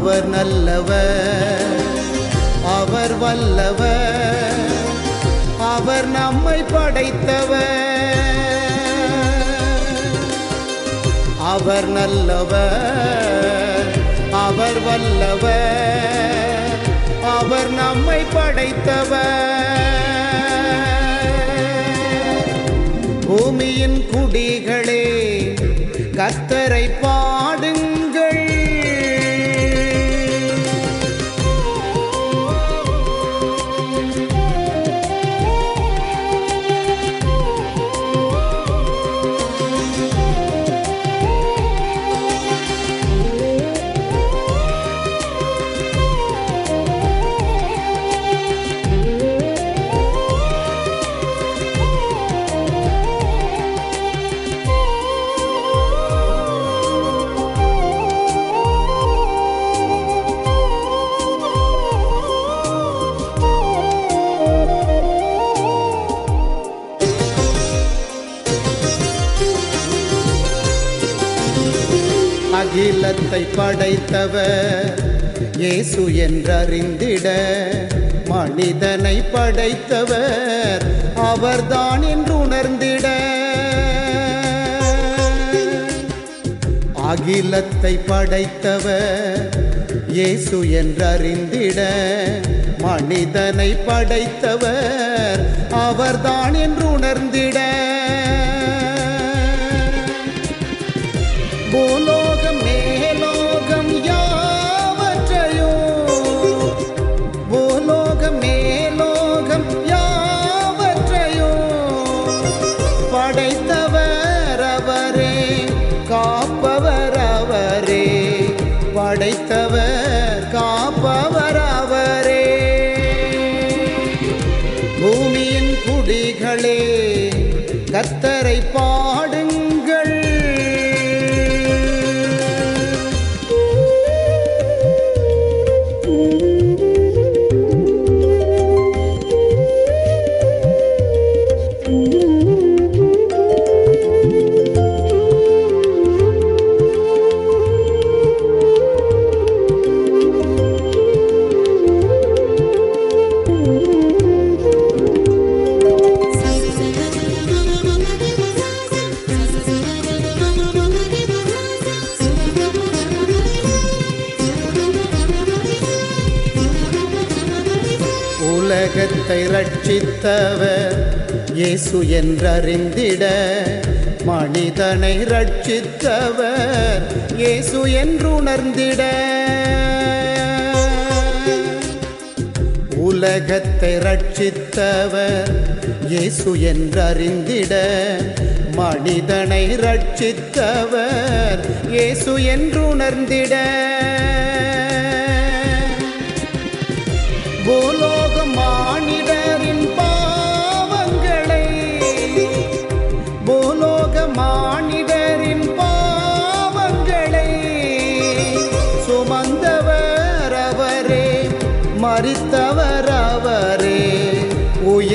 அவர் நல்லவர் அவர் வல்லவர் அவர் நம்மை படைத்தவர். அவர் நல்லவர் அவர் வல்லவர் அவர் நம்மை படைத்தவர். பூமியின் குடிகளே கத்தரை பா படைத்தவர். இயேசு என்றறிந்திட மனிதனை படைத்தவர். அவர்தான் என்று உணர்ந்திட. அகிலத்தை படைத்தவர். இயேசு என்றறிந்திட மனிதனை படைத்தவர். அவர்தான் என்று உணர்ந்திட உலகத்தை ரட்சித்தவர். இயேசு என்றறிந்திட மனிதனை ரட்சித்தவர். இயேசு என்றுணர்ந்திட. உலகத்தை ரட்சித்தவர். இயேசு என்றறிந்திட மனிதனை ரட்சித்தவர். இயேசு என்றுணர்ந்திட. போலோ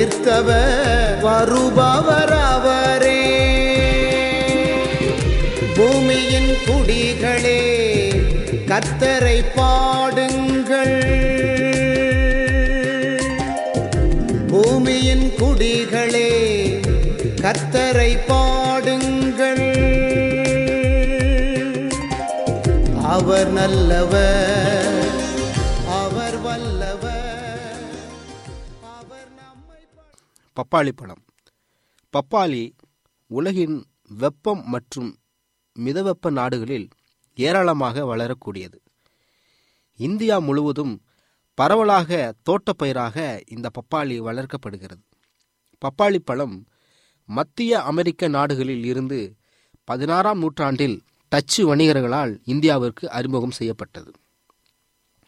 உயிர்த்தவர் வருபவர் அவரே. பூமியின் குடிகளே கத்தரை பாடுங்கள். பூமியின் குடிகளே கத்தரை பாடுங்கள். அவர் நல்லவர் பப்பாளி பழம். பப்பாளி உலகின் வெப்பம் மற்றும் மிதவெப்ப நாடுகளில் ஏராளமாக வளரக்கூடியது. இந்தியா முழுவதும் பரவலாக தோட்டப்பயிராக இந்த பப்பாளி வளர்க்கப்படுகிறது. பப்பாளி பழம் மத்திய அமெரிக்க நாடுகளில் இருந்து பதினாறாம் நூற்றாண்டில் டச்சு வணிகர்களால் இந்தியாவிற்கு அறிமுகம் செய்யப்பட்டது.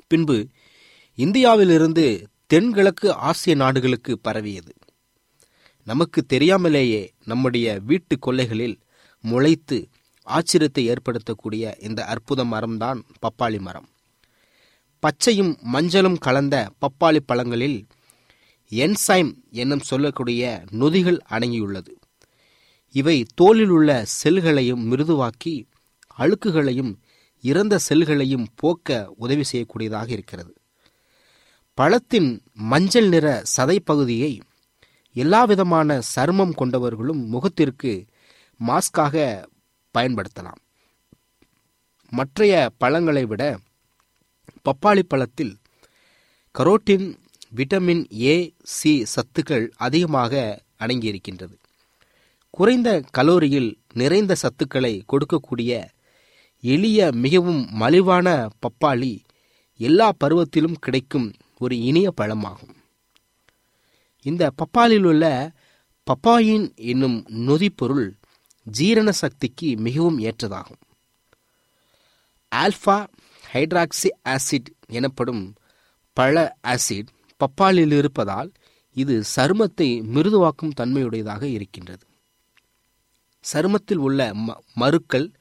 பின்பு இந்தியாவிலிருந்து தென்கிழக்கு ஆசிய நாடுகளுக்கு பரவியது. நமக்கு தெரியாமலேயே நம்முடைய வீட்டு கொல்லைகளில் முளைத்து ஆச்சரியத்தை ஏற்படுத்தக்கூடிய இந்த அற்புத மரம்தான் பப்பாளி மரம். பச்சையும் மஞ்சளும் கலந்த பப்பாளி பழங்களில் என்சைம் என்னும் சொல்லக்கூடிய நொதிகள் அடங்கியுள்ளது. இவை தோலில் உள்ள செல்களையும் மிருதுவாக்கி அழுக்குகளையும் இறந்த செல்களையும் போக்க உதவி செய்யக்கூடியதாக இருக்கிறது. பழத்தின் மஞ்சள் நிற எல்லாவிதமான சருமம் கொண்டவர்களும் முகத்திற்கு மாஸ்காக பயன்படுத்தலாம். மற்றைய பழங்களை விட பப்பாளி பழத்தில் கரோட்டின் விட்டமின் ஏ சி சத்துக்கள் அதிகமாக அடங்கியிருக்கின்றது. குறைந்த கலோரியில் நிறைந்த சத்துக்களை கொடுக்கக்கூடிய எளிய மிகவும் மலிவான பப்பாளி எல்லா பருவத்திலும் கிடைக்கும் ஒரு இனிய பழமாகும். இந்த பப்பாலில் உள்ள பப்பாயின் என்னும் நொதிப்பொருள் ஜீரண சக்திக்கு மிகவும் ஏற்றதாகும். ஆல்ஃபா ஹைட்ராக்சி ஆசிட் எனப்படும் பழ ஆசிட் பப்பாலில் இருப்பதால் இது சருமத்தை மிருதுவாக்கும் தன்மையுடையதாக இருக்கின்றது. சருமத்தில் உள்ள ம- மருக்கள்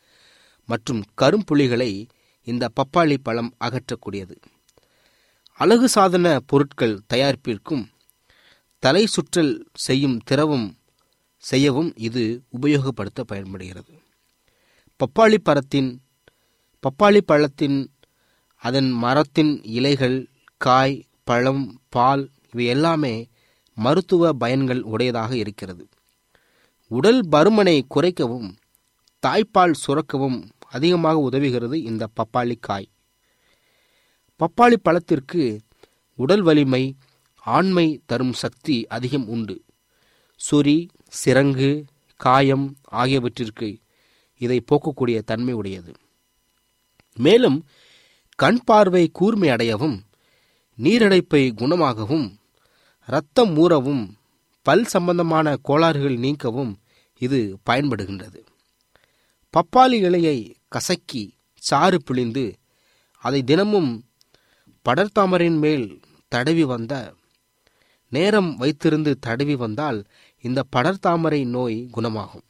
மற்றும் கரும்புள்ளிகளை இந்த பப்பாளி பழம் அகற்றக்கூடியது. அழகு சாதன பொருட்கள் தயாரிப்பிற்கும் தலை சுற்றல் செய்யும் திரவம் செய்யவும் இது உபயோகப்படுத்த பயன்படுகிறது. பப்பாளி பழத்தின் பப்பாளி பழத்தின் அதன் மரத்தின் இலைகள் காய் பழம் பால் இவை எல்லாமே மருத்துவ பயன்கள் உடையதாக இருக்கிறது. உடல் பருமனை குறைக்கவும் தாய்ப்பால் சுரக்கவும் அதிகமாக உதவுகிறது இந்த பப்பாளி காய். பப்பாளி பழத்திற்கு உடல் வலிமை ஆண்மை தரும் சக்தி அதிகம் உண்டு. சொறி சிரங்கு காயம் ஆகியவற்றிற்கு இதை போக்கக்கூடிய தன்மை உடையது. மேலும் கண் பார்வை கூர்மை அடையவும் நீரடைப்பை குணமாகவும் இரத்தம் ஊறவும் பல் சம்பந்தமான கோளாறுகள் நீக்கவும் இது பயன்படுகின்றது. பப்பாளி இலையை கசக்கி சாறு பிழிந்து அதை தினமும் படர்தாமரின் மேல் தடவி வந்த நேரம் வைத்திருந்து தடவி வந்தால் இந்த படர்தாமரை நோய் குணமாகும்.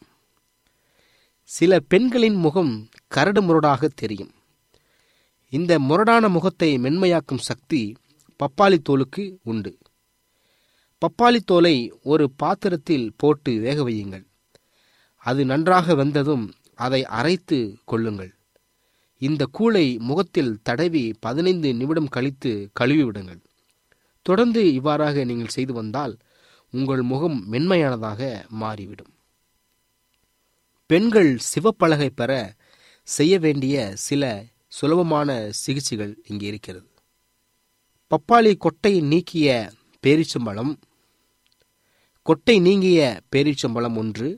சில பெண்களின் முகம் கரடு முரடாக தெரியும். இந்த முரடான முகத்தை மென்மையாக்கும் சக்தி பப்பாளி தோலுக்கு உண்டு. பப்பாளி தோலை ஒரு பாத்திரத்தில் போட்டு வேக வையுங்கள். அது நன்றாக வெந்ததும் அதை அரைத்து கொள்ளுங்கள். இந்த கூளை முகத்தில் தடவி பதினைந்து நிமிடம் கழித்து கழுவி விடுங்கள். தொடர்ந்து இவ்வாறாக நீங்கள் செய்து வந்தால் உங்கள் முகம் மென்மையானதாக மாறிவிடும். பெண்கள் சிவப்பலகை பெற செய்ய வேண்டிய சில சுலபமான சிகிச்சைகள் இங்கே இருக்கிறது. பப்பாளி கொட்டை நீக்கிய பேரிச்சம்பழம் கொட்டை நீங்கிய பேரிச்சம்பழம் ஒன்று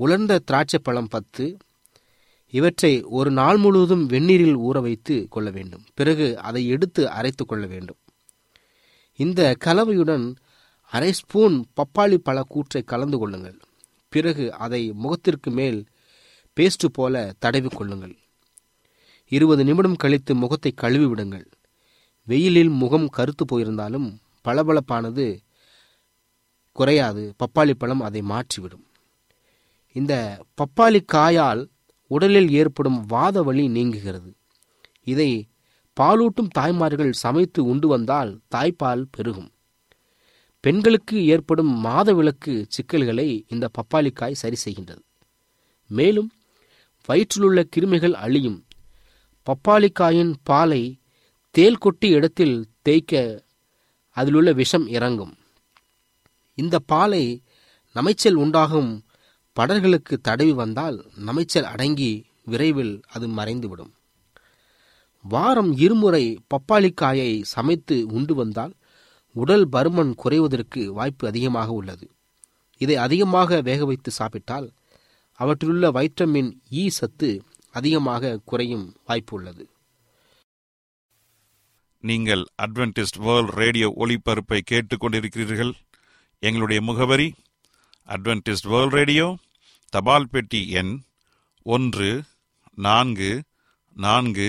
உலர்ந்த திராட்சைப்பழம் பத்து இவற்றை ஒரு நாள் முழுவதும் வெந்நீரில் ஊற வைத்து கொள்ள வேண்டும். பிறகு அதை எடுத்து அரைத்து கொள்ள வேண்டும். இந்த கலவையுடன் அரை ஸ்பூன் பப்பாளி பழ கூற்றை கலந்து கொள்ளுங்கள். பிறகு அதை முகத்திற்கு மேல் பேஸ்ட் போல தடவி கொள்ளுங்கள். இருபது நிமிடம் கழித்து முகத்தை கழுவி விடுங்கள். வெயிலில் முகம் கருத்து போயிருந்தாலும் பளபளப்பானது குறையாது. பப்பாளி பழம் அதை மாற்றிவிடும். இந்த பப்பாளி காயால் உடலில் ஏற்படும் வாத வலி நீங்குகிறது. இதை பாலூட்டும் தாய்மார்கள் சமைத்து உண்டு வந்தால் தாய்ப்பால் பெருகும். பெண்களுக்கு ஏற்படும் மாதவிலக்கு சிக்கல்களை இந்த பப்பாளிக்காய் சரி செய்கின்றது. மேலும் வயிற்றிலுள்ள கிருமிகள் அழியும். பப்பாளிக்காயின் பாலை தேல் கொட்டி இடத்தில் தேய்க்க அதிலுள்ள விஷம் இறங்கும். இந்த பாலை நமைச்சல் உண்டாகும் படர்களுக்கு தடவி வந்தால் நமைச்சல் அடங்கி விரைவில் அது மறைந்துவிடும். வாரம் இருமுறை பப்பாளிக்காயை சமைத்து உண்டு வந்தால் உடல் பருமன் குறைவதற்கு வாய்ப்பு அதிகமாக உள்ளது. இதை அதிகமாக வேக வைத்து சாப்பிட்டால் அவற்றிலுள்ள வைட்டமின் இ சத்து அதிகமாக குறையும் வாய்ப்பு உள்ளது. நீங்கள் அட்வென்டிஸ்ட் வேர்ல்ட் ரேடியோ ஒளிபரப்பை கேட்டுக்கொண்டிருக்கிறீர்கள். எங்களுடைய முகவரி அட்வென்டிஸ்ட் வேர்ல்ட் ரேடியோ தபால் பெட்டி எண் ஒன்று நான்கு நான்கு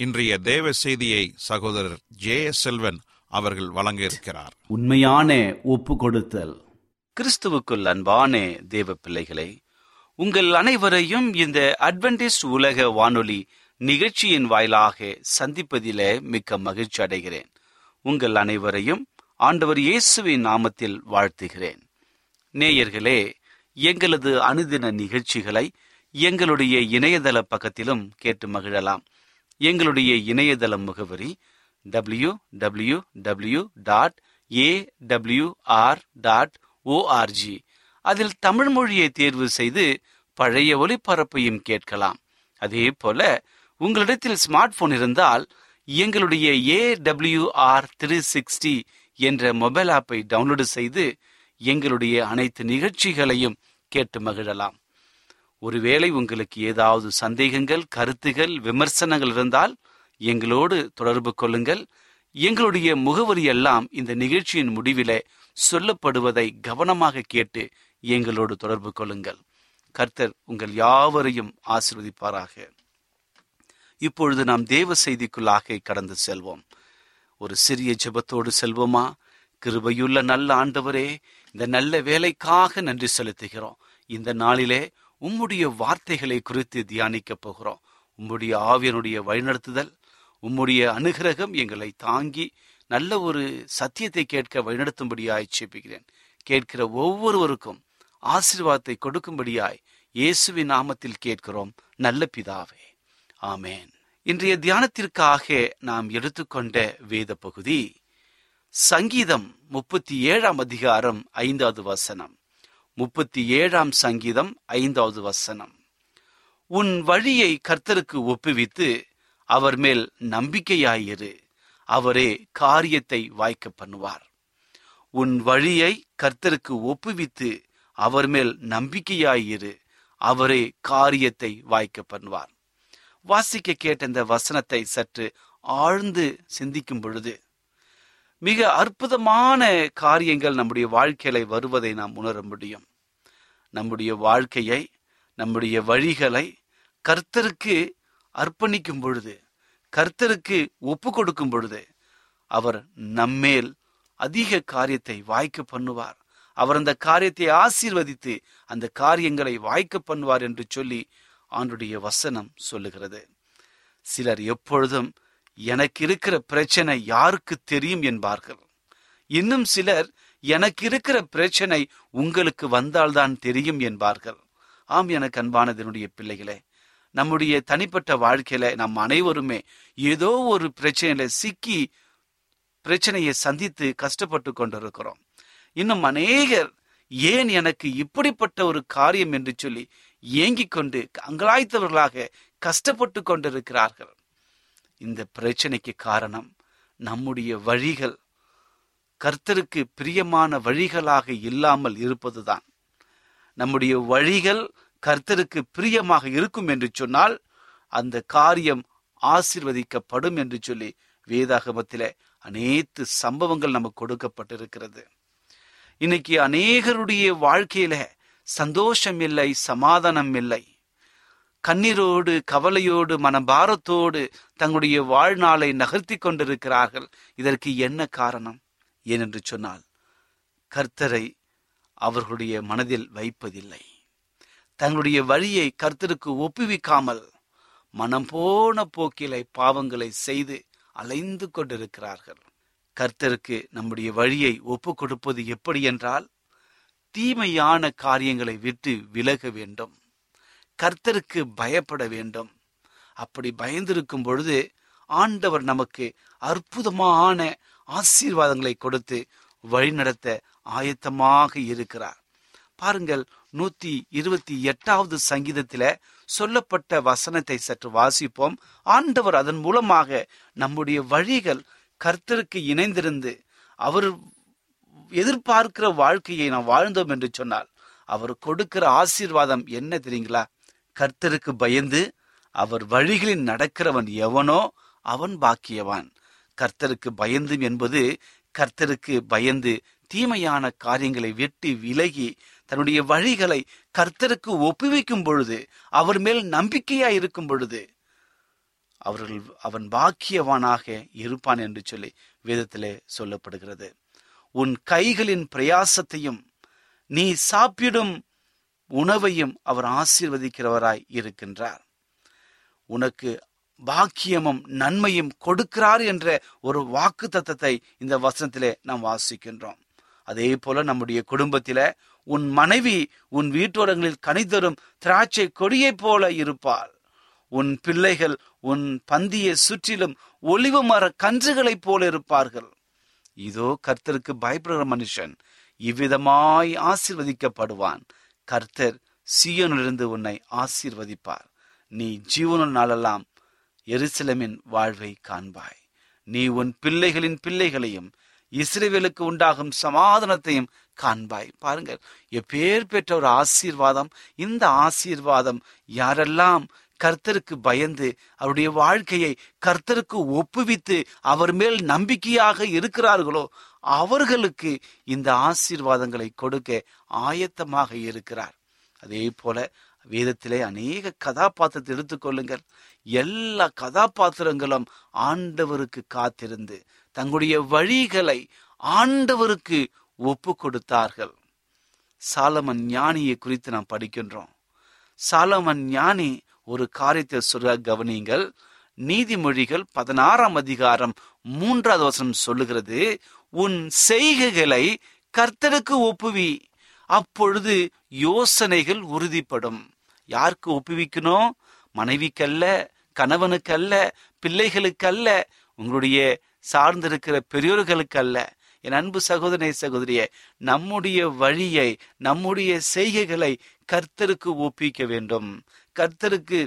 இன்றைய தேவ செய்தியை சகோதரர் ஜே செல்வன் அவர்கள் வழங்க இருக்கிறார் உண்மையான ஒப்பு கொடுத்தல் கிறிஸ்துவுக்குள் அன்பான தேவ பிள்ளைகளே உங்கள் அனைவரையும் இந்த அட்வென்டிஸ்ட் உலக வானொலி நிகழ்ச்சியின் வாயிலாக சந்திப்பதிலே மிக்க மகிழ்ச்சி அடைகிறேன். உங்கள் அனைவரையும் ஆண்டவர் இயேசுவின் நாமத்தில் வாழ்த்துகிறேன். நேயர்களே எங்களது அனுதின நிகழ்ச்சிகளை எங்களுடைய இணையதள பக்கத்திலும் கேட்டு மகிழலாம். எங்களுடைய இணையதள முகவரி W W W dot A W R dot ORG அதில் தமிழ் மொழியை தேர்வு செய்து பழைய ஒளிபரப்பையும் கேட்கலாம். அதே போல உங்களிடத்தில் ஸ்மார்ட் போன் இருந்தால் எங்களுடைய A W R three sixty என்ற மொபைல் ஆப்பை டவுன்லோடு செய்து எங்களுடைய அனைத்து நிகழ்ச்சிகளையும் கேட்டு மகிழலாம். ஒருவேளை உங்களுக்கு ஏதாவது சந்தேகங்கள் கருத்துகள் விமர்சனங்கள் இருந்தால் எங்களோடு தொடர்பு கொள்ளுங்கள். எங்களுடைய முகவரி எல்லாம் இந்த நிகழ்ச்சியின் முடிவிலே சொல்லப்படுவதை கவனமாக கேட்டு எங்களோடு தொடர்பு கொள்ளுங்கள். கர்த்தர் உங்கள் யாவரையும் ஆசிர்வதிப்பாராக. இப்பொழுது நாம் தேவ செய்திக்குள்ளாக கடந்து செல்வோம். ஒரு சிறிய ஜெபத்தோடு செல்வோமா? கிருபையுள்ள நல்ல ஆண்டவரே இந்த நல்ல வேலைக்காக நன்றி செலுத்துகிறோம். இந்த நாளிலே உம்முடைய வார்த்தைகளை குறித்து தியானிக்கப் போகிறோம். உம்முடைய ஆவியனுடைய வழிநடத்துதல் உம்முடைய அனுகிரகம் எங்களை தாங்கி நல்ல ஒரு சத்தியத்தை கேட்க வழிநடத்தும்படியாய் சேப்பிக்கிறேன் கேட்கிற ஒவ்வொருவருக்கும் ஆசீர்வாதத்தை கொடுக்கும்படியாய் இயேசுவின் நாமத்தில் கேட்கிறோம். நல்ல பிதாவே. ஆமேன். இன்றைய தியானத்திற்காக நாம் எடுத்துக்கொண்ட வேத பகுதி சங்கீதம் முப்பத்தி ஏழாம் அதிகாரம் ஐந்தாவது வசனம். முப்பத்தி ஏழாம் சங்கீதம் ஐந்தாவது வசனம். உன் வழியை கர்த்தருக்கு ஒப்புவித்து அவர் மேல் நம்பிக்கையாயிரு. அவரே காரியத்தை வாய்க்க பண்ணுவார். உன் வழியை கர்த்தருக்கு ஒப்புவித்து அவர் மேல் நம்பிக்கையாயிரு. அவரே காரியத்தை வாய்க்க பண்ணுவார். வாசிக்க கேட்ட இந்த வசனத்தை சற்று ஆழ்ந்து சிந்திக்கும் பொழுது மிக அற்புதமான காரியங்கள் நம்முடைய வாழ்க்கையில வருவதை நாம் உணர முடியும். நம்முடைய வாழ்க்கையை நம்முடைய வழிகளை கர்த்தருக்கு அர்ப்பணிக்கும் பொழுது கர்த்தருக்கு ஒப்பு கொடுக்கும் பொழுது அவர் நம்மேல் அதிக காரியத்தை வாய்க்க பண்ணுவார். அவர் அந்த காரியத்தை ஆசீர்வதித்து அந்த காரியங்களை வாய்க்க பண்ணுவார் என்று சொல்லி ஆண்டுடைய வசனம் சொல்லுகிறது. சிலர் எப்பொழுதும் எனக்கு இருக்கிற பிரச்சனை யாருக்கு தெரியும் என்பார்கள். இன்னும் சிலர் எனக்கு இருக்கிற பிரச்சனை உங்களுக்கு வந்தால்தான் தெரியும் என்பார்கள். ஆம் எனக்கு அன்பானதனுடைய பிள்ளைகளே நம்முடைய தனிப்பட்ட வாழ்க்கையில நம் அனைவருமே ஏதோ ஒரு பிரச்சனையில சிக்கி பிரச்சனையை சந்தித்து கஷ்டப்பட்டு கொண்டிருக்கிறோம். இன்னும் அநேகர் ஏன் எனக்கு இப்படிப்பட்ட ஒரு காரியம்? என்று சொல்லி ஏங்கிக் கொண்டு அங்கலாய்த்தவர்களாக கஷ்டப்பட்டு கொண்டிருக்கிறார்கள். இந்த பிரச்சனைக்கு காரணம் நம்முடைய வழிகள். கர்த்தருக்கு பிரியமான வழிகளாக இல்லாமல் இருப்பதுதான். நம்முடைய வழிகள் கர்த்தருக்கு பிரியமாக இருக்கும் என்று சொன்னால் அந்த காரியம் ஆசிர்வதிக்கப்படும் என்று சொல்லி வேதாகமத்தில அனைத்து சம்பவங்கள் நமக்கு கொடுக்கப்பட்டிருக்கிறது. இன்னைக்கு அநேகருடைய வாழ்க்கையில சந்தோஷம் இல்லை சமாதானம் இல்லை. கண்ணீரோடு கவலையோடு மனபாரத்தோடு தங்களுடைய வாழ்நாளை நகர்த்தி கொண்டிருக்கிறார்கள். இதற்கு என்ன காரணம்? ஏனென்று சொன்னால் கர்த்தரை அவர்களுடைய மனதில் வைப்பதில்லை. தங்களுடைய வழியை கர்த்தருக்கு ஒப்புவிக்காமல் மனம் போன போக்கிலை பாவங்களை செய்து அலைந்து கொண்டிருக்கிறார்கள். கர்த்தருக்கு நம்முடைய வழியை ஒப்பு கொடுப்பது எப்படி என்றால் தீமையான காரியங்களை விட்டு விலக வேண்டும். கர்த்தருக்கு பயப்பட வேண்டும். அப்படி பயந்திருக்கும் பொழுது ஆண்டவர் நமக்கு அற்புதமான ஆசீர்வாதங்களை கொடுத்து வழிநடத்த ஆயத்தமாக இருக்கிறார். பாருங்கள் நூத்தி இருபத்தி எட்டாவது சங்கீதத்தில சொல்லப்பட்ட வசனத்தை சற்று வாசிப்போம். ஆண்டவர் அதன் மூலமாக நம்முடைய வழிகள் கர்த்தருக்கு இணைந்திருந்து அவர் எதிர்பார்க்கிற வாழ்க்கையை நாம் வாழ்ந்தோம் என்று சொன்னால் அவர் கொடுக்கிற ஆசீர்வாதம் என்ன தெரியுங்களா? கர்த்தருக்கு பயந்து அவர் வழிகளில் நடக்கிறவன் எவனோ அவன் பாக்கியவான். கர்த்தருக்கு பயந்து என்பது கர்த்தருக்கு பயந்து தீமையான காரியங்களை வெட்டி விலகி தன்னுடைய வழிகளை கர்த்தருக்கு ஒப்புவிக்கும் பொழுது அவர் மேல் நம்பிக்கையா இருக்கும் பொழுது அவர்கள் அவன் பாக்கியவானாக இருப்பான் என்று சொல்லி வேதத்திலே சொல்லப்படுகிறது. உன் கைகளின் பிரயாசத்தையும் நீ சாப்பிடும் உணவையும் அவர் ஆசீர்வதிக்கிறவராய் இருக்கின்றார். உனக்கு பாக்கியமும் நன்மையும் கொடுக்கிறார் என்ற ஒரு வாக்கு தத்தத்தை இந்த வசனத்திலே நாம் வாசிக்கின்றோம். அதே போல நம்முடைய குடும்பத்தில உன் மனைவி உன் வீட்டோரங்களில் கனிதரும் திராட்சை கொடியைப் போல இருப்பாள். உன் பிள்ளைகள் உன் பந்தியை சுற்றிலும் ஒளிவு மர கன்றுகளைப் போல இருப்பார்கள். இதோ கர்த்தருக்கு பயப்படுகிற மனுஷன் இவ்விதமாய் ஆசிர்வதிக்கப்படுவான். கர்த்தர் சீயோனிலிருந்து உன்னை ஆசீர்வதிப்பார். நீ ஜீவன நாளெல்லாம் எருசலமின் வாழ்வை காண்பாய். நீ உன் பிள்ளைகளின் பிள்ளைகளையும் இஸ்ரேவேலுக்கு உண்டாகும் சமாதானத்தையும் காண்பாய். பாருங்கள் எப்பேர் பெற்ற ஒரு ஆசீர்வாதம் இந்த ஆசீர்வாதம் யாரெல்லாம் கர்த்தருக்கு பயந்து அவருடைய வாழ்க்கையை கர்த்தருக்கு ஒப்புவித்து அவர் மேல் நம்பிக்கையாக இருக்கிறார்களோ அவர்களுக்கு இந்த ஆசீர்வாதங்களை கொடுக்க ஆயத்தமாக இருக்கிறார். அதே போல வேதத்திலே அநேக கதாபாத்திரத்தை எடுத்துக்கொள்ளுங்கள் எல்லா கதாபாத்திரங்களும் ஆண்டவருக்கு காத்திருந்து தங்களுடைய வழிகளை ஆண்டவருக்கு ஒப்பு கொடுத்தார்கள். சாலமன் ஞானியை குறித்து நாம் படிக்கின்றோம். சாலமன் ஞானி ஒரு காரியத்தை சொல்ல கவனியுங்கள். நீதிமொழிகள் பதினாறாம் அதிகாரம் மூன்றாவது வசனம் சொல்லுகிறது உன் செய்கைகளை கர்த்தருக்கு ஒப்புவி. அப்பொழுது யோசனைகள் உறுதிப்படும். யாருக்கு ஒப்புவிக்கணும்? மனைவிக்கல்ல கணவனுக்கல்ல பிள்ளைகளுக்கல்ல உங்களுடைய சார்ந்திருக்கிற பெரியோர்களுக்கல்ல. என் அன்பு சகோதரனை சகோதரிய நம்முடைய வழியை நம்முடைய செய்கைகளை கர்த்தருக்கு ஒப்பிக்க வேண்டும். கர்த்தருக்கு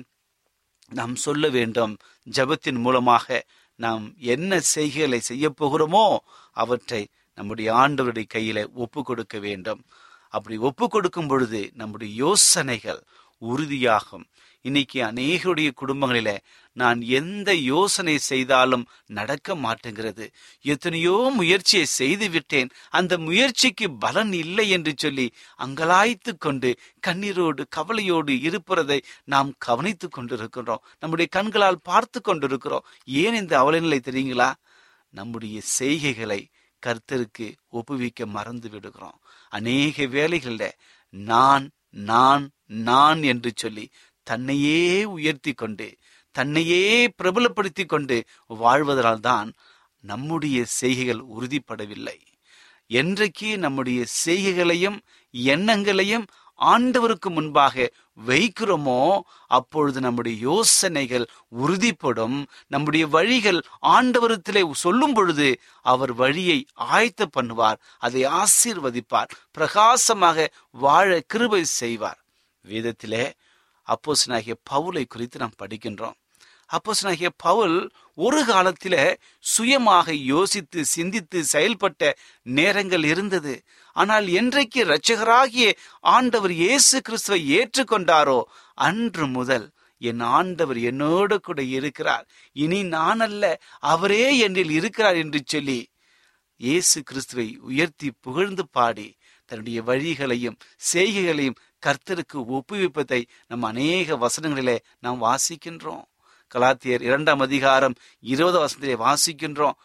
நாம் சொல்ல வேண்டும் ஜபத்தின் மூலமாக நாம் என்ன செய்கைகளை செய்ய போகிறோமோ அவற்றை நம்முடைய ஆண்டவருடைய கையில ஒப்பு கொடுக்க வேண்டும். அப்படி ஒப்பு கொடுக்கும் பொழுது நம்முடைய யோசனைகள் உறுதியாகும். இன்னைக்கு அநேகருடைய குடும்பங்களில நான் எந்த யோசனை செய்தாலும் நடக்க மாட்டேங்கிறது. எத்தனையோ முயற்சியை செய்து விட்டேன். அந்த முயற்சிக்கு பலன் இல்லை என்று சொல்லி அங்கலாய்த்து கொண்டு கண்ணீரோடு கவலையோடு இருப்பதை நாம் கவனித்து கொண்டிருக்கிறோம் நம்முடைய கண்களால் பார்த்து கொண்டிருக்கிறோம். ஏன் இந்த அவலநிலை தெரியுங்களா? நம்முடைய செய்கைகளை கர்த்தருக்கு ஒப்புவிக்க மறந்து விடுகிறோம். அநேக வேலைகள்ல நான் நான் நான் என்று சொல்லி தன்னையே உயர்த்தி கொண்டு தன்னையே பிரபலப்படுத்தி கொண்டு வாழ்வதனால் தான் நம்முடைய செய்கைகள் உறுதிப்படவில்லை. என்றைக்கு நம்முடைய செய்கைகளையும் எண்ணங்களையும் ஆண்டவருக்கு முன்பாக வைக்கிறோமோ அப்பொழுது நம்முடைய யோசனைகள் உறுதிப்படும். நம்முடைய வழிகள் ஆண்டவரத்திலே சொல்லும் பொழுது அவர் வழியை ஆயத்த பண்ணுவார் அதை ஆசீர்வதிப்பார் பிரகாசமாக வாழ கிருபை செய்வார். வேதத்திலே அப்போசனாகிய பவுலை குறித்து நாம் படிக்கின்றோம். அப்போசனாகிய பவுல் ஒரு காலத்தில் சுயமாக யோசித்து சிந்தித்து செயல்பட்ட நேரங்கள் இருந்தது. ஆனால் என்றைக்கு இரட்சகராகிய ஆண்டவர் இயேசு கிறிஸ்துவை ஏற்றுக்கொண்டாரோ அன்று முதல் என் ஆண்டவர் என்னோடு கூட இருக்கிறார். இனி நான் அல்ல அவரே என்னில் இருக்கிறார் என்று சொல்லி இயேசு கிறிஸ்துவை உயர்த்தி புகழ்ந்து பாடி தன்னுடைய வழிகளையும் செய்கைகளையும் கர்த்தருக்கு ஒப்புவிப்பதை நம் அநேக வசனங்களிலே நாம் வாசிக்கின்றோம். கலாத்தியர் இரண்டாம் அதிகாரம் இருபது வசனத்திலே வாசிக்கின்றோம்.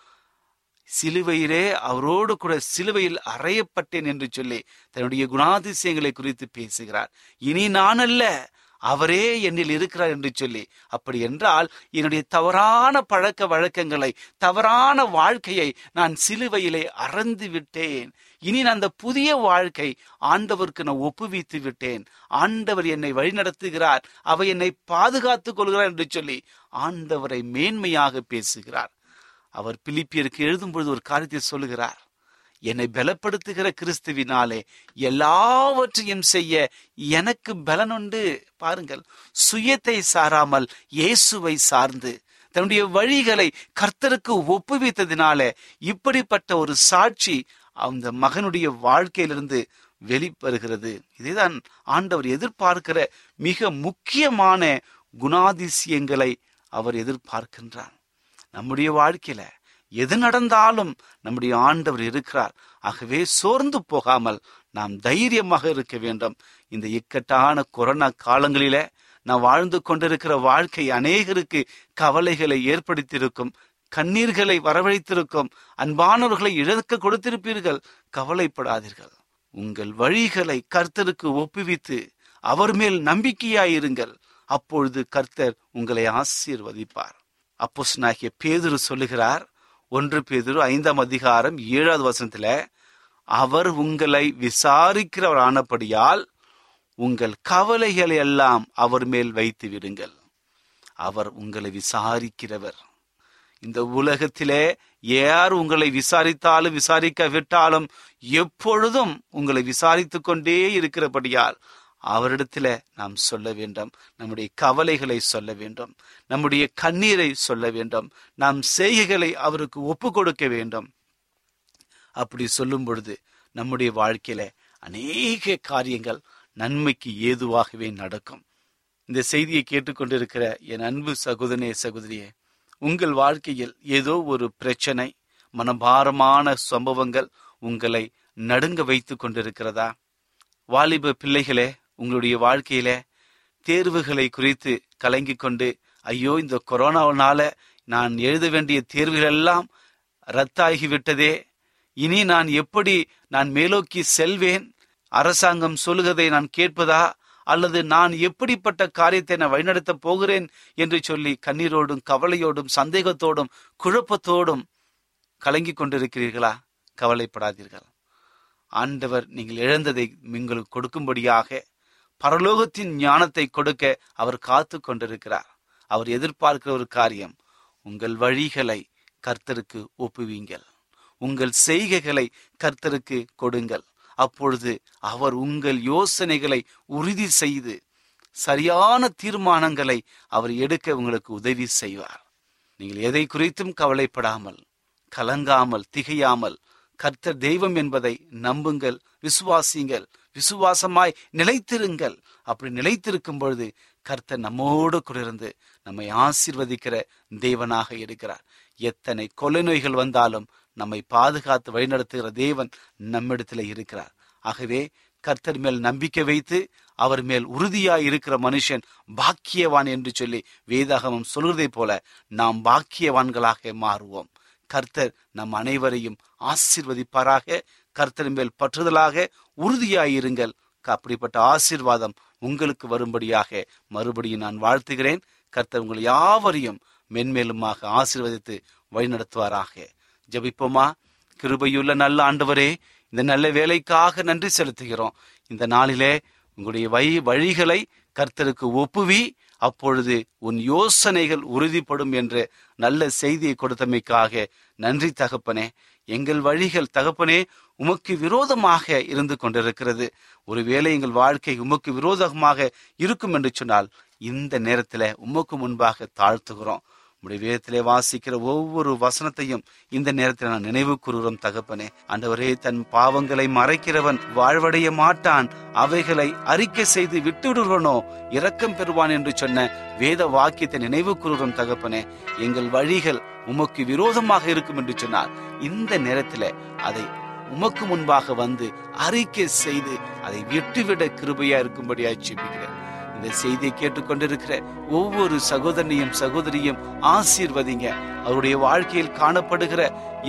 சிலுவையிலே அவரோடு கூட சிலுவையில் அறையப்பட்டேன் என்று சொல்லி தன்னுடைய குணாதிசயங்களை குறித்து பேசுகிறார். இனி நான் அல்ல அவரே என்னில் இருக்கிறார் என்று சொல்லி. அப்படி என்றால் என்னுடைய தவறான பழக்க வழக்கங்களை தவறான வாழ்க்கையை நான் சிலுவையிலே அறந்து விட்டேன். இனி நான் அந்த புதிய வாழ்க்கை ஆண்டவருக்கு நான் ஒப்புவித்து விட்டேன். ஆண்டவர் என்னை வழிநடத்துகிறார். அவர் என்னை பாதுகாத்துக் கொள்கிறார் என்று சொல்லி ஆண்டவரை மேன்மையாக பேசுகிறார். அவர் பிலிப்பியருக்கு எழுதும் பொழுது ஒரு காரியத்தை சொல்லுகிறார். என்னை பலப்படுத்துகிற கிறிஸ்துவினாலே எல்லாவற்றையும் செய்ய எனக்கு பலனுண்டு. பாருங்கள் சுயத்தை சாராமல் இயேசுவை சார்ந்து தன்னுடைய வழிகளை கர்த்தருக்கு ஒப்புவித்ததினால இப்படிப்பட்ட ஒரு சாட்சி அந்த மகனுடைய வாழ்க்கையிலிருந்து வெளிப்படுகிறது இதுதான் ஆண்டவர் எதிர்பார்க்கிற மிக முக்கியமான குணாதிசயங்களை அவர் எதிர்பார்க்கின்றார். நம்முடைய வாழ்க்கையில எது நடந்தாலும் நம்முடைய ஆண்டவர் இருக்கிறார். ஆகவே சோர்ந்து போகாமல் நாம் தைரியமாக இருக்க வேண்டும். இந்த இக்கட்டான கொரோனா காலங்களில நாம் வாழ்ந்து கொண்டிருக்கிற வாழ்க்கை அநேகருக்கு கவலைகளை ஏற்படுத்தியிருக்கும். கண்ணீர்களை வரவழைத்திருக்கும். அன்பானவர்களை இழக்க கொடுத்திருப்பீர்கள். கவலைப்படாதீர்கள். உங்கள் வழிகளை கர்த்தருக்கு ஒப்புவித்து அவர் மேல் நம்பிக்கையாயிருங்கள். அப்பொழுது கர்த்தர் உங்களை ஆசீர்வதிப்பார். அப்போஸ்னாகிய பேதுரு சொல்லுகிறார் ஒன்று பேதுரு ஐந்தாம் அதிகாரம் ஏழாவது வசனத்துல அவர் உங்களை விசாரிக்கிறவர் ஆனபடியால் உங்கள் கவலைகளை எல்லாம் அவர் மேல் வைத்து விடுங்கள். அவர் உங்களை விசாரிக்கிறவர். இந்த உலகத்திலே யார் உங்களை விசாரித்தாலும் விசாரிக்க விட்டாலும் எப்பொழுதும் உங்களை விசாரித்து கொண்டே இருக்கிறபடியால் அவரிடத்துல நாம் சொல்ல வேண்டும். நம்முடைய கவலைகளை சொல்ல வேண்டும். நம்முடைய கண்ணீரை சொல்ல வேண்டும். நாம் செய்கைகளை அவருக்கு ஒப்பு கொடுக்க வேண்டும். அப்படி சொல்லும் பொழுது நம்முடைய வாழ்க்கையில அநேக காரியங்கள் நன்மைக்கு ஏதுவாகவே நடக்கும். இந்த செய்தியை கேட்டுக்கொண்டிருக்கிற என் அன்பு சகோதரே சகோதரியே உங்கள் வாழ்க்கையில் ஏதோ ஒரு பிரச்சனை மனபாரமான சம்பவங்கள் உங்களை நடுங்க வைத்து கொண்டிருக்கிறதா? வாலிப பிள்ளைகளே உங்களுடைய வாழ்க்கையில தேர்வுகளை குறித்து கலங்கி கொண்டு ஐயோ இந்த கொரோனாவினால நான் எழுத வேண்டிய தேர்வுகள் எல்லாம் ரத்தாகிவிட்டதே. இனி நான் எப்படி நான் மேலோக்கி செல்வேன்? அரசாங்கம் சொல்லுவதை நான் கேட்பதா? அல்லது நான் எப்படிப்பட்ட காரியத்தை நான் வழிநடத்தப் போகிறேன் என்று சொல்லி கண்ணீரோடும் கவலையோடும் சந்தேகத்தோடும் குழப்பத்தோடும் கலங்கி கொண்டிருக்கிறீர்களா? கவலைப்படாதீர்கள். ஆண்டவர் நீங்கள் இழந்ததை உங்களுக்கு கொடுக்கும்படியாக பரலோகத்தின் ஞானத்தை கொடுக்க அவர் காத்து கொண்டிருக்கிறார். அவர் எதிர்பார்க்கிற ஒரு காரியம் உங்கள் வழிகளை கர்த்தருக்கு ஒப்புவீங்கள். உங்கள் செய்கைகளை கர்த்தருக்கு கொடுங்கள். அப்பொழுது அவர் உங்கள் யோசனைகளை உறுதி செய்து சரியான தீர்மானங்களை அவர் எடுக்க உங்களுக்கு உதவி செய்வார். நீங்கள் எதை குறித்தும் கவலைப்படாமல் கலங்காமல் திகையாமல் கர்த்தர் தெய்வம் என்பதை நம்புங்கள் விசுவாசிங்கள். விசுவாசமாய் நிலைத்திருங்கள். அப்படி நிலைத்திருக்கும் பொழுது கர்த்தர் நம்மோடு குளிர்ந்து நம்மை ஆசிர்வதிக்கிற தேவனாக இருக்கிறார். எத்தனை கொலை நோய்கள் வந்தாலும் நம்மை பாதுகாத்து வழிநடத்துகிற தேவன் நம்மிடத்தில் இருக்கிறார். ஆகவே கர்த்தர் மேல் நம்பிக்கை வைத்து அவர் மேல் உறுதியாய் இருக்கிற மனுஷன் பாக்கியவான் என்று சொல்லி வேதாகமம் சொல்கிறதை போல நாம் பாக்கியவான்களாக மாறுவோம். கர்த்தர் நம் அனைவரையும் ஆசிர்வதிப்பாராக. கர்த்தர் மேல் பற்றுதலாக உறுதியாயிருங்கள். அப்படிப்பட்ட ஆசீர்வாதம் உங்களுக்கு வரும்படியாக மறுபடியும் நான் வாழ்த்துகிறேன். கர்த்தர் உங்கள் யாவரையும் மென்மேலுமாக ஆசீர்வதித்து வழிநடத்துவாராக. ஜபிப்போமா? கிருபையுள்ள நல்ல ஆண்டவரே இந்த நல்ல வேலைக்காக நன்றி செலுத்துகிறோம். இந்த நாளிலே உங்களுடைய வை வழிகளை கர்த்தருக்கு ஒப்புவி அப்பொழுது உன் யோசனைகள் உறுதிப்படும் என்று நல்ல செய்தியை கொடுத்தமைக்காக நன்றி தகப்பனே. எங்கள் வழிகள் தகப்பனே உமக்கு விரோதமாக இருந்து கொண்டிருக்கிறது. ஒருவேளை எங்கள் வாழ்க்கை உமக்கு விரோதமாக இருக்கும் என்று சொன்னால் இந்த நேரத்துல உமக்கு முன்பாக தாழ்த்துகிறோம். உடைய வேதத்திலே வாசிக்கிற ஒவ்வொரு வசனத்தையும் இந்த நேரத்தில் நான் நினைவு கூறுகிறோம் தகப்பனே. அந்தவரே தன் பாவங்களை மறைக்கிறவன் வாழ்வடைய மாட்டான். அவைகளை அறிக்கை செய்து விட்டுவிடுவனோ இரக்கம் பெறுவான் என்று சொன்ன வேத வாக்கியத்தை நினைவு கூறுகிறோம் தகப்பனே. எங்கள் வழிகள் உமக்கு விரோதமாக இருக்கும் என்று சொன்னால் இந்த நேரத்துல அதை உமக்கு முன்பாக வந்து அறிக்கை செய்து அதை விட்டுவிட கிருபையா இருக்கும்படியா ஜெபிக்கிறேன். இந்த செய்தியை கேட்டுக்கொண்டிருக்கிற ஒவ்வொரு சகோதரனையும் சகோதரியும் ஆசீர்வதிங்க. அவருடைய வாழ்க்கையில் காணப்படுகிற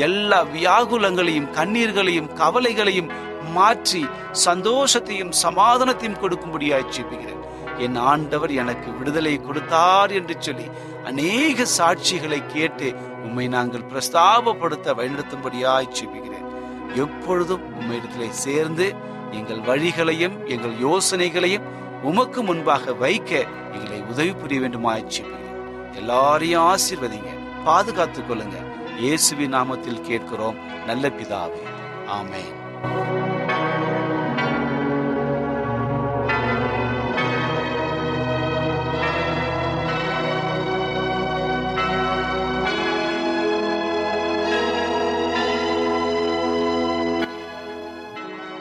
எல்லா வியாகுலங்களையும் கண்ணீர்களையும் கவலைகளையும் மாற்றி சந்தோஷத்தையும் சமாதானத்தையும் கொடுக்கும்படியாய் ஜெபிக்கிறேன். என் ஆண்டவர் எனக்கு விடுதலை கொடுத்தார் என்று சொல்லி அநேக சாட்சிகளை கேட்டு உம்மை நாங்கள் பிரஸ்தாபப்படுத்த வழிநடத்தும்படியாய் ஜெபிக்கிறேன். எப்பொழுதும் உம்மிடத்திலே சேர்ந்து எங்கள் வழிகளையும் எங்கள் யோசனைகளையும் உமக்கு முன்பாக வைக்க எங்களை உதவி புரிய வேண்டுமாய் எல்லாரையும் ஆசீர்வதிங்க. பாதுகாத்துக் கொள்ளுங்க. இயேசுவி நாமத்தில் கேட்கிறோம். நல்ல பிதாவே. ஆமேன்.